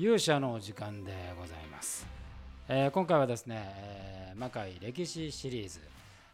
勇者の時間でございます、えー今回はですね、えー魔界歴史シリーズ、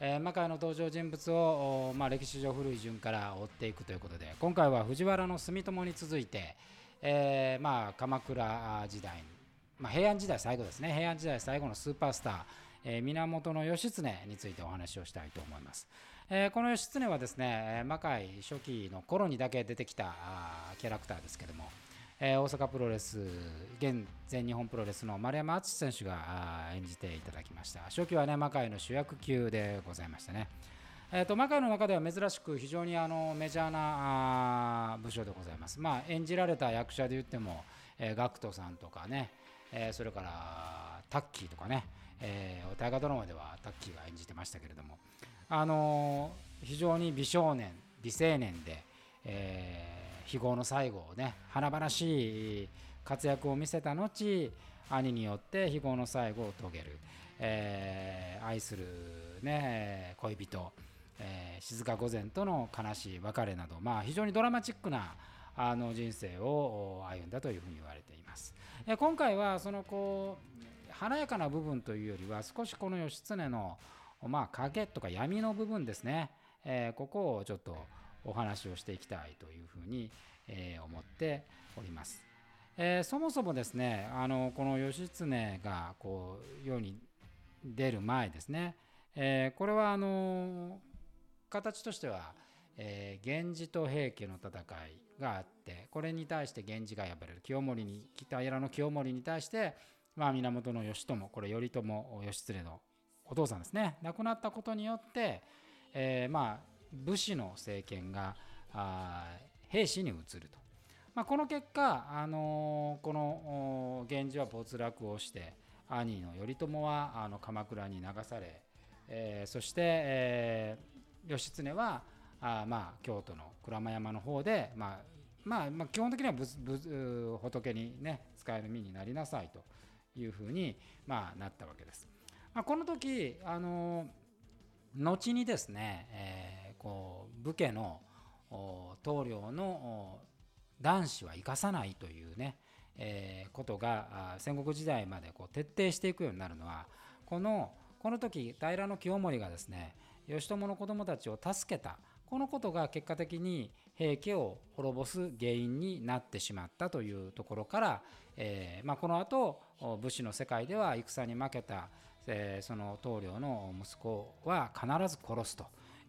えー魔界の登場人物を、まあ、歴史上古い順から追っていくということで今回は藤原の住友に続いて、えーまあ、鎌倉時代、まあ、平安時代最後ですね。平安時代最後のスーパースター、えー源義経についてお話をしたいと思います。えーこの義経はですね、魔界初期の頃にだけ出てきたキャラクターですけども、えー大阪プロレス現全日本プロレスの丸山敦選手が演じていただきました初期はね魔界の主役級でございましたねえー、と魔界の中では珍しく非常にあのメジャーなあー武将でございます。まあ、演じられた役者で言っても、えー、ガクトさんとかね、えーそれからタッキーとかね、えー大河ドラマではタッキーが演じてましたけれども、あのー非常に美少年、美青年で、えー非業の最後をね、華々しい活躍を見せた後、兄によって非業の最後を遂げる、えー愛する、ね、恋人、えー静御前との悲しい別れなど、まあ、非常にドラマチックなあの人生を歩んだというふうに言われています。え今回はそのこう華やかな部分というよりは少しこの義経の、まあ、影とか闇の部分ですね、えーここをちょっとお話をしていきたいというふうに、え思っております。えそもそもですねあのこの義経がこう世に出る前ですね、えこれはあの形としては、えー源氏と平家の戦いがあってこれに対して源氏が敗れる清盛に北平の清盛に対して、まあ、源義朝これ頼朝義経のお父さんですね亡くなったことによって、えーまあ武士の政権があー兵士に移ると。まあ、この結果、あのこの源氏は没落をして兄の頼朝はあの鎌倉に流され、えーそして、えー義経はあまあ京都の鞍馬山の方で、まあまあまあ、基本的には仏仏仏にね使える身になりなさいというふうに、まあ、なったわけです。まあ、この時、あのー後にですね、えーこう武家の棟梁の男子は生かさないというね、えーことが戦国時代までこう徹底していくようになるのはこのこの時平清盛がですね義朝の子供たちを助けたこのことが結果的に平家を滅ぼす原因になってしまったというところから、えーまあ、この後お武士の世界では戦に負けた、えーその棟梁の息子は必ず殺すと。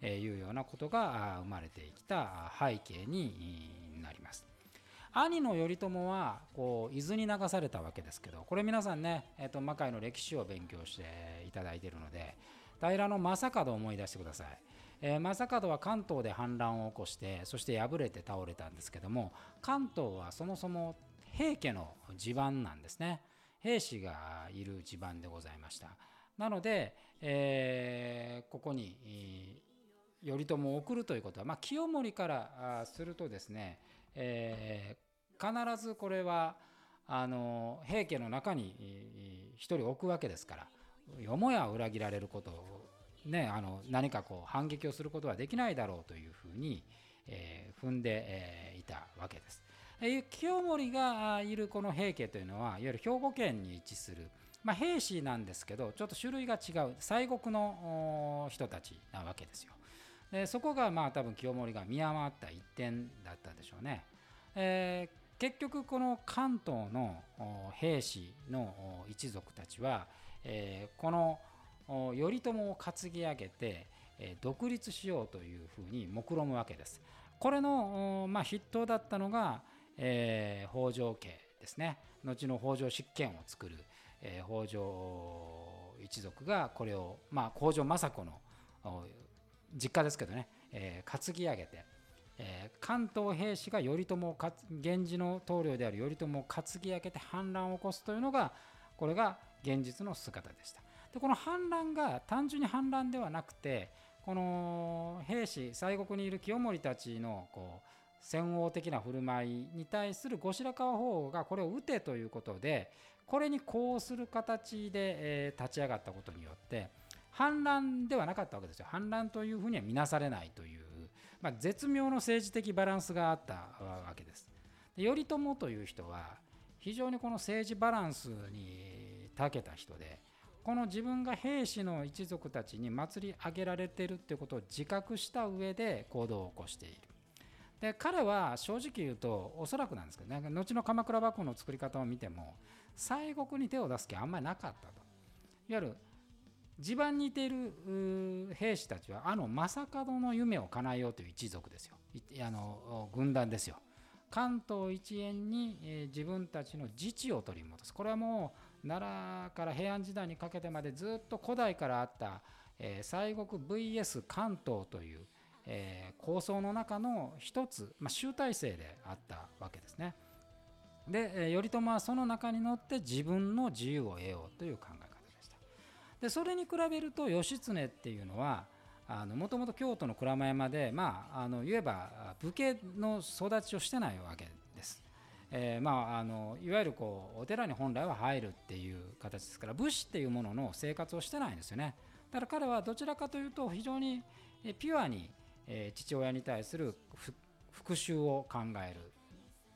いうようなことが生まれてきた背景になります。兄の頼朝はこう伊豆に流されたわけですけどこれ皆さんね、えー、と魔界の歴史を勉強していただいているので平の正門を思い出してください。えー正門は関東で反乱を起こしてそして敗れて倒れたんですけども関東はそもそも平家の地盤なんですね兵士がいる地盤でございましたなので、えーここに頼朝を送るということは、まあ、清盛からするとですね、えー必ずこれはあの平家の中に一人置くわけですからよもや裏切られることを、ね、あの何かこう反撃をすることはできないだろうというふうに、えー踏んで、えーいたわけです。清盛がいるこの平家というのはいわゆる兵庫県に位置する、まあ、兵士なんですけどちょっと種類が違う西国の人たちなわけですよ。でそこがまあ多分清盛が見余った一点だったでしょうね。えー結局この関東の兵士の一族たちは、えこの頼朝を担ぎ上げて、え独立しようというふうに目論むわけです。これの、ま、筆頭だったのが、え北条家ですね後の北条執権を作る、え北条一族がこれを、ま、北条政子の実家ですけどね、えー担ぎ上げて、えー関東兵士が頼朝を源氏の棟梁である頼朝を担ぎ上げて反乱を起こすというのがこれが現実の姿でした。でこの反乱が単純に反乱ではなくてこの兵士西国にいる清盛たちのこう戦王的な振る舞いに対する後白河法皇がこれを討てということでこれに呼応する形で、えー立ち上がったことによって反乱ではなかったわけですよ反乱というふうには見なされないという、まあ、絶妙の政治的バランスがあったわけです。で頼朝という人は非常にこの政治バランスに長けた人でこの自分が兵士の一族たちに祭り上げられているってことを自覚した上で行動を起こしている。で彼は正直言うとおそらくなんですけどね後の鎌倉幕府の作り方を見ても西国に手を出す気はあんまりなかったといわゆる地盤にいている兵士たちはあの正門の夢を叶えようという一族ですよ。あの軍団ですよ。関東一円に、え自分たちの自治を取り戻す。これはもう奈良から平安時代にかけてまでずっと古代からあった、え西国 VS 関東という、え構想の中の一つ、まあ、集大成であったわけですね。で頼朝はその中に乗って自分の自由を得ようという考え。方で。それに比べると義経っていうのはもともと京都の鞍馬山で、まあ、あの言えば武家の育ちをしてないわけです。えー、まあ、あのいわゆるこうお寺に本来は入るっていう形ですから武士っていうものの生活をしてないんですよね。だから彼はどちらかというと非常にピュアに、え、父親に対する復讐を考える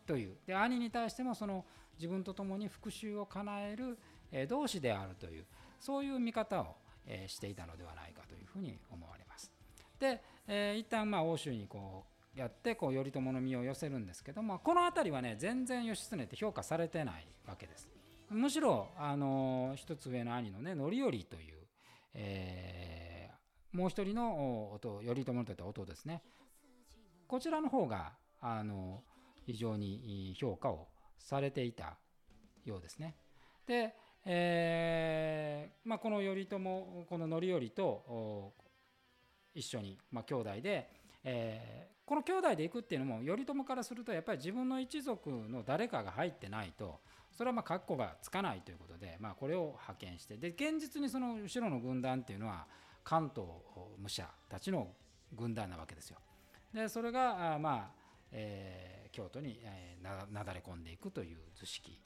というで兄に対してもその自分と共に復讐を叶える、え、同志であるというそういう見方をえしていたのではないかというふうに思われます。で、えー、一旦まあ欧州にこうやってこう頼朝の身を寄せるんですけどもこの辺りはね全然義経って評価されてないわけです。むしろあの一つ上の兄のね範頼という、えー、もう一人の弟頼朝のといった弟ですねこちらの方があの非常に評価をされていたようですね。でえーまあ、この頼朝この範頼と一緒に、まあ、兄弟で、えー、この兄弟で行くっていうのも頼朝からするとやっぱり自分の一族の誰かが入ってないとそれはまあ括弧がつかないということで、まあ、これを派遣してで現実にその後ろの軍団っていうのは関東武者たちの軍団なわけですよ。でそれがあまあ、えー、京都に、えー、なだれ込んでいくという図式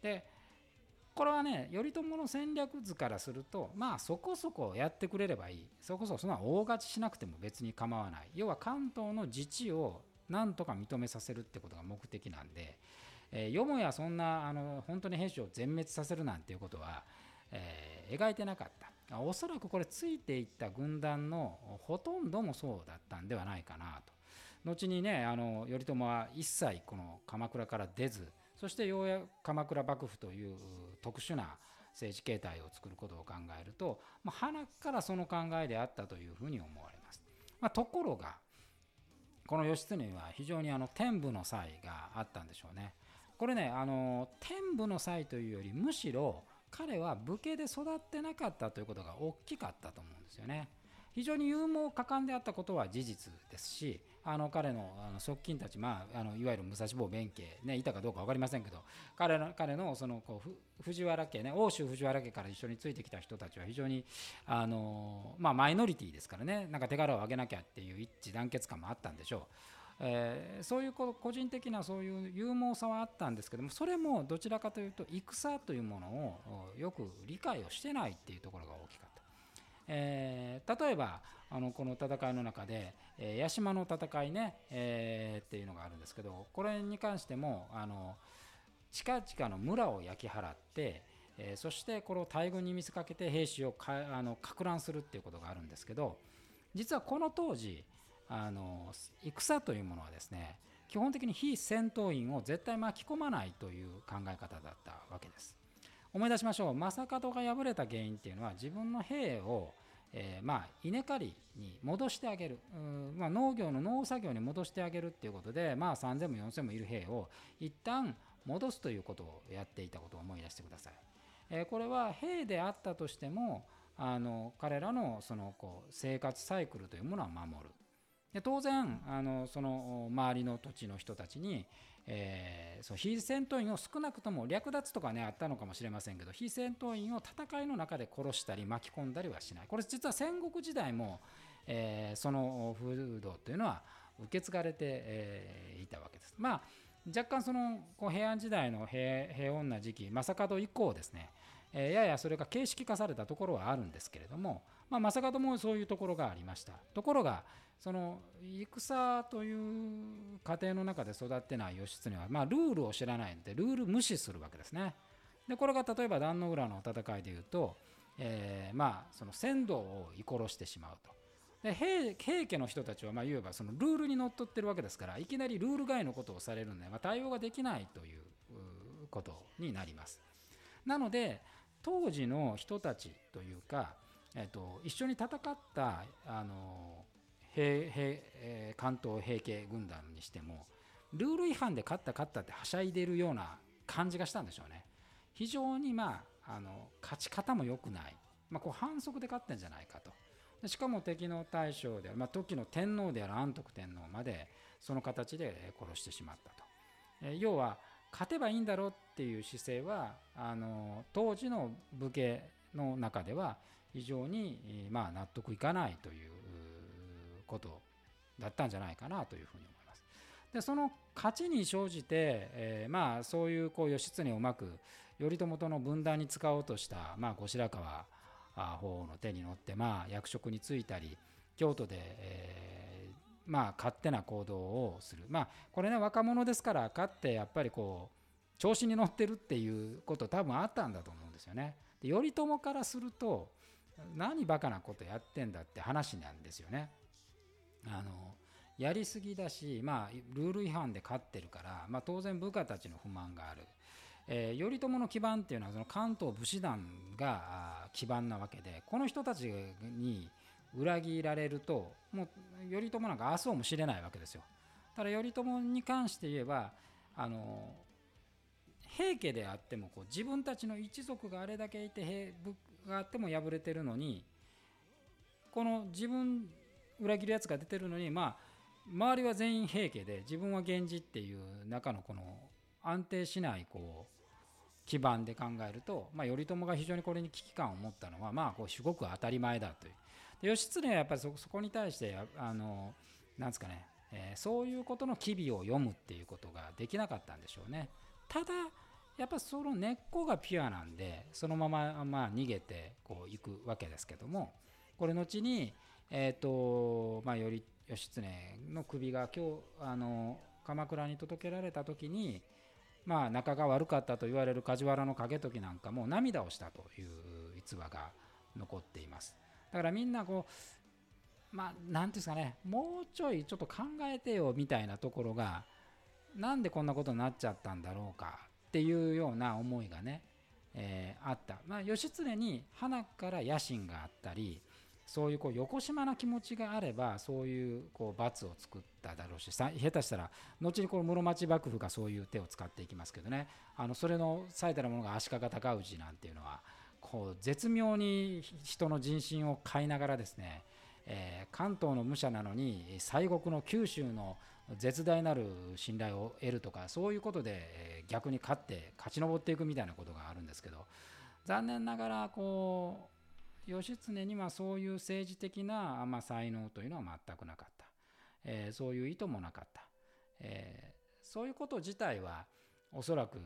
でこれはね頼朝の戦略図からするとまあそこそこやってくれればいい。そこそこそんな大勝ちしなくても別に構わない。要は関東の自治をなんとか認めさせるってことが目的なんで、えー、よもやそんなあの本当に兵士を全滅させるなんていうことは、えー、描いてなかった。おそらくこれついていった軍団のほとんどもそうだったんではないかなと。後にねあの頼朝は一切この鎌倉から出ずそしてようやく鎌倉幕府という特殊な政治形態を作ることを考えると、まあ、鼻からその考えであったというふうに思われます。まあ、ところがこの義経は非常にあの天部の才があったんでしょうね。これねあの天部の才というよりむしろ彼は武家で育ってなかったということが大きかったと思うんですよね。非常に勇猛果敢であったことは事実ですしあの彼のあの側近たち、まあ、あのいわゆる武蔵坊弁慶、ね、いたかどうか分かりませんけど彼の彼のそのこう藤原家ね欧州藤原家から一緒についてきた人たちは非常にあの、まあ、マイノリティですからねなんか手柄を挙げなきゃっていう一致団結感もあったんでしょう。えー、そういう個人的なそういう勇猛さはあったんですけどもそれもどちらかというと戦というものをよく理解をしてないっていうところが大きかった。えー、例えばあのこの戦いの中で、えー、八島の戦いね、えー、っていうのがあるんですけどこれに関してもあの近々の村を焼き払って、えー、そしてこれを大軍に見せかけて兵士をかあのか乱するっていうことがあるんですけど実はこの当時あの戦というものはですね基本的に非戦闘員を絶対巻き込まないという考え方だったわけです。思い出しましょう正門が敗れた原因っていうのは自分の兵をえー、まあ稲刈りに戻してあげる、まあ、農業の農作業に戻してあげるっていうことで、まあ、3000も4000もいる兵を一旦戻すということをやっていたことを思い出してください。えー、これは兵であったとしてもあの彼らのそのこう生活サイクルというものは守る。で当然あのその周りの土地の人たちに、えー、そう非戦闘員を少なくとも略奪とかねあったのかもしれませんけど非戦闘員を戦いの中で殺したり巻き込んだりはしないこれ実は戦国時代も、えー、その風土というのは受け継がれて、えー、いたわけです。まあ若干そのこう平安時代の平平穏な時期正門以降ですね、えー、ややそれが形式化されたところはあるんですけれども、まあ、正門もそういうところがありましたところがその戦という過程の中で育ってない義経は、まあ、ルールを知らないのでルール無視するわけですね。でこれが例えば壇の浦の戦いでいうと、えー、まあその船頭を居殺してしまうと。で平平家の人たちはまあ言えばそのルールにのっとってるわけですからいきなりルール外のことをされるので、まあ、対応ができないということになります。なので当時の人たちというか、えーと、一緒に戦ったあの平平、関東平家軍団にしてもルール違反で勝った勝ったってはしゃいでるような感じがしたんでしょうね。非常にまああの勝ち方も良くない、まあ、こう反則で勝ってんじゃないかと。でしかも敵の大将である、まあ、時の天皇である安徳天皇までその形で殺してしまったと。え要は勝てばいいんだろうっていう姿勢はあの当時の武家の中では非常に、まあ、納得いかないということだったんじゃないかなというふうに思います。でその勝ちに生じて、えー、まあそういうこう義経をうまく頼朝との分断に使おうとした、まあ、後白河法皇の手に乗って、まあ、役職に就いたり京都で、えー、まあ、勝手な行動をする、まあ、これね若者ですから勝ってやっぱりこう調子に乗ってるっていうこと多分あったんだと思うんですよね。で頼朝からすると何バカなことやってんだって話なんですよね。あのやりすぎだし、まあ、ルール違反で勝ってるから、まあ、当然部下たちの不満がある。えー、頼朝の基盤っていうのはその関東武士団が基盤なわけでこの人たちに裏切られるともう頼朝なんか明日も知れないわけですよ。ただ頼朝に関して言えばあの平家であってもこう自分たちの一族があれだけいてがあっても敗れてるのにこの自分裏切るやつが出てるのにまあ周りは全員平家で自分は源氏っていう中のこの安定しないこう基盤で考えると、まあ、頼朝が非常にこれに危機感を持ったのはまあこうすごく当たり前だという。で義経はやっぱりそこに対してあのなんですかね、えー、そういうことの機微を読むっていうことができなかったんでしょうね。ただやっぱその根っこがピュアなんでそのまままあ逃げてこう行くわけですけどもこれ後にえ、ー、とまあより義経の首が今日あの鎌倉に届けられた時にまあ、仲が悪かったと言われる梶原の景時なんかも涙をしたという逸話が残っています。だからみんなこうまあ何て言うんですかねもうちょいちょっと考えてよみたいなところがなんでこんなことになっちゃったんだろうかっていうような思いがね、えー、あった。まあ、義経に花から野心があったりそういうこう横島な気持ちがあればそういうこう罰を作っただろうし下手したら後にこの室町幕府がそういう手を使っていきますけどねあのそれの最たるものが足利尊氏なんていうのはこう絶妙に人の人心を飼いながらですね、えー、関東の武者なのに西国の九州の絶大なる信頼を得るとかそういうことで逆に勝って勝ち上っていくみたいなことがあるんですけど残念ながらこう義経にはそういう政治的な、まあ、才能というのは全くなかった、えー、そういう意図もなかった、えー、そういうこと自体はおそらく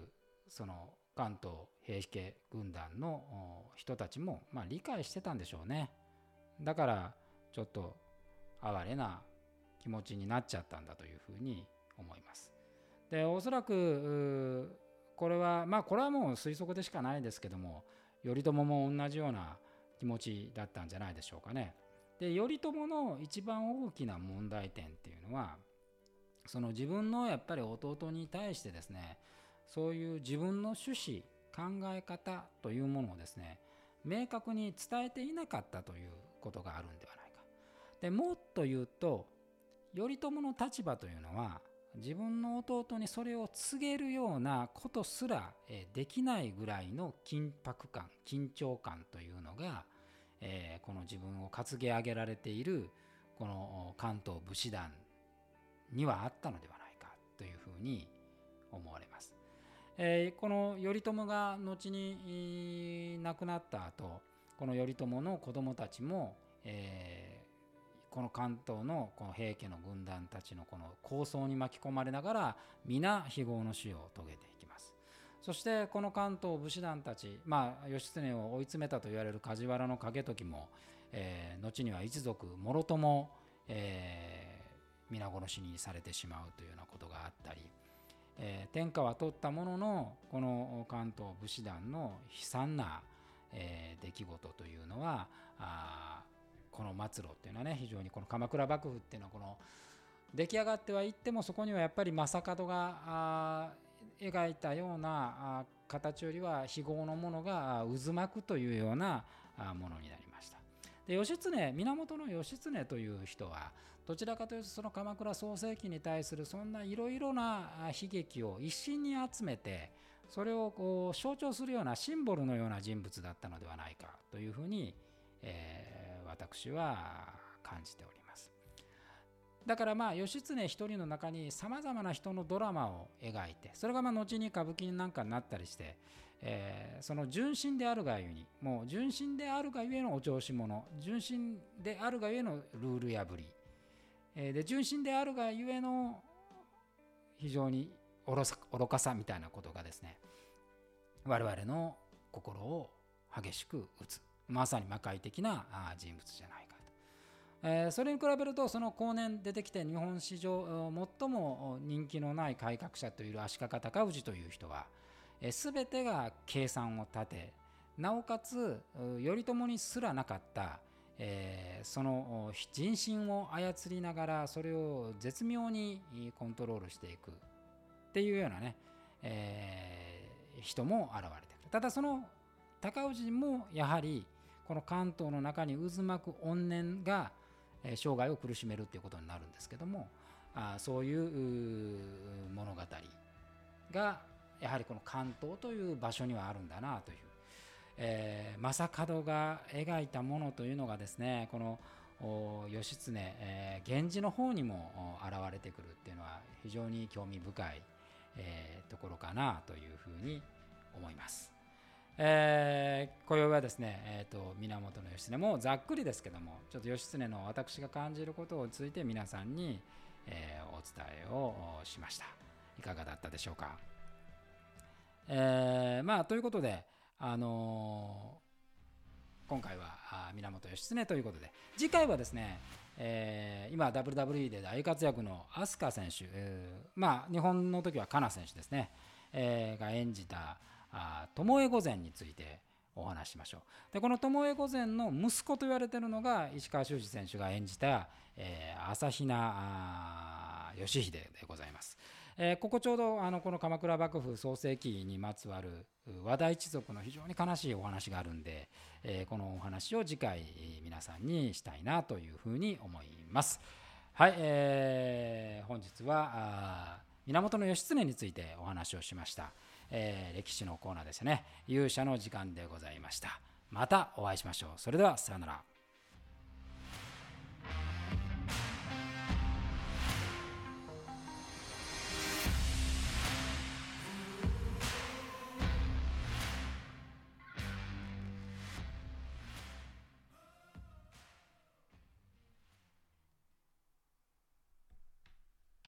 その関東平家軍団の人たちも、まあ、理解してたんでしょうね。だからちょっと哀れな気持ちになっちゃったんだというふうに思います。でおそらくこれはまあこれはもう推測でしかないですけども頼朝も同じような気持ちだったんじゃないでしょうかね。で頼朝の一番大きな問題点っていうのはその自分のやっぱり弟に対してですねそういう自分の趣旨考え方というものをですね明確に伝えていなかったということがあるんではないか。でもっと言うと頼朝の立場というのは自分の弟にそれを告げるようなことすらできないぐらいの緊迫感緊張感というのがえー、この自分を担ぎ上げられているこの関東武士団にはあったのではないかというふうに思われます。えー、この頼朝が後に亡くなった後この頼朝の子供たちも、え、この関東のこの平家の軍団たちのこの構想に巻き込まれながら皆非業の死を遂げていきます。そしてこの関東武士団たち、まあ、義経を追い詰めたと言われる梶原の景時も、えー、後には一族もろとも、えー、皆殺しにされてしまうというようなことがあったり、えー、天下は取ったもののこの関東武士団の悲惨な、え、出来事というのはあこの末路っていうのはね非常にこの鎌倉幕府っていうのはこの出来上がってはいってもそこにはやっぱり正門が描いたような形よりは非業のものが渦巻くというようなものになりました。で義経源義経という人はどちらかというとその鎌倉創世記に対するそんないろいろな悲劇を一身に集めてそれをこう象徴するようなシンボルのような人物だったのではないかというふうに、えー、私は感じております。だからまあ義経一人の中にさまざまな人のドラマを描いてそれがまあ後に歌舞伎なんかになったりして、えー、その純真であるがゆえにもう純真であるがゆえのお調子者純真であるがゆえのルール破りえで純真であるがゆえの非常に愚かさみたいなことがですね我々の心を激しく打つまさに魔界的な人物じゃないかと、え、それに比べるとその後年出てきて日本史上最も人気のない改革者という足利尊氏という人は、えー、全てが計算を立てなおかつ頼朝にすらなかったえ、その人心を操りながらそれを絶妙にコントロールしていくっていうようなね、え、人も現れてくる。ただその高氏もやはりこの関東の中に渦巻く怨念が生涯を苦しめるっていうことになるんですけどもあそういう物語がやはりこの関東という場所にはあるんだなというえー、正門が描いたものというのがですねこの義経、えー、源氏の方にも現れてくるっていうのは非常に興味深い、えー、ところかなというふうに思います。えー、今宵はですね、えーと、源義経もざっくりですけどもちょっと義経の私が感じることについて皆さんに、えー、お伝えをしました。いかがだったでしょうか、えー、まあということであのー、今回は源義経ということで次回はですね、えー、今 WWE で大活躍の飛鳥選手、えー、まあ日本の時はカナ選手ですね、えー、が演じた巴御前についてお話しましょうでこの巴御前の息子と言われているのが石川修司選手が演じた、えー、朝比奈義秀でございます。えー、ここちょうどあのこの鎌倉幕府創世記にまつわる和田一族の非常に悲しいお話があるんで、えー、このお話を次回皆さんにしたいなというふうに思います。はい、えー、本日は源義経についてお話をしました、えー、歴史のコーナーですね。勇者の時間でございました。またお会いしましょう。それではさようなら。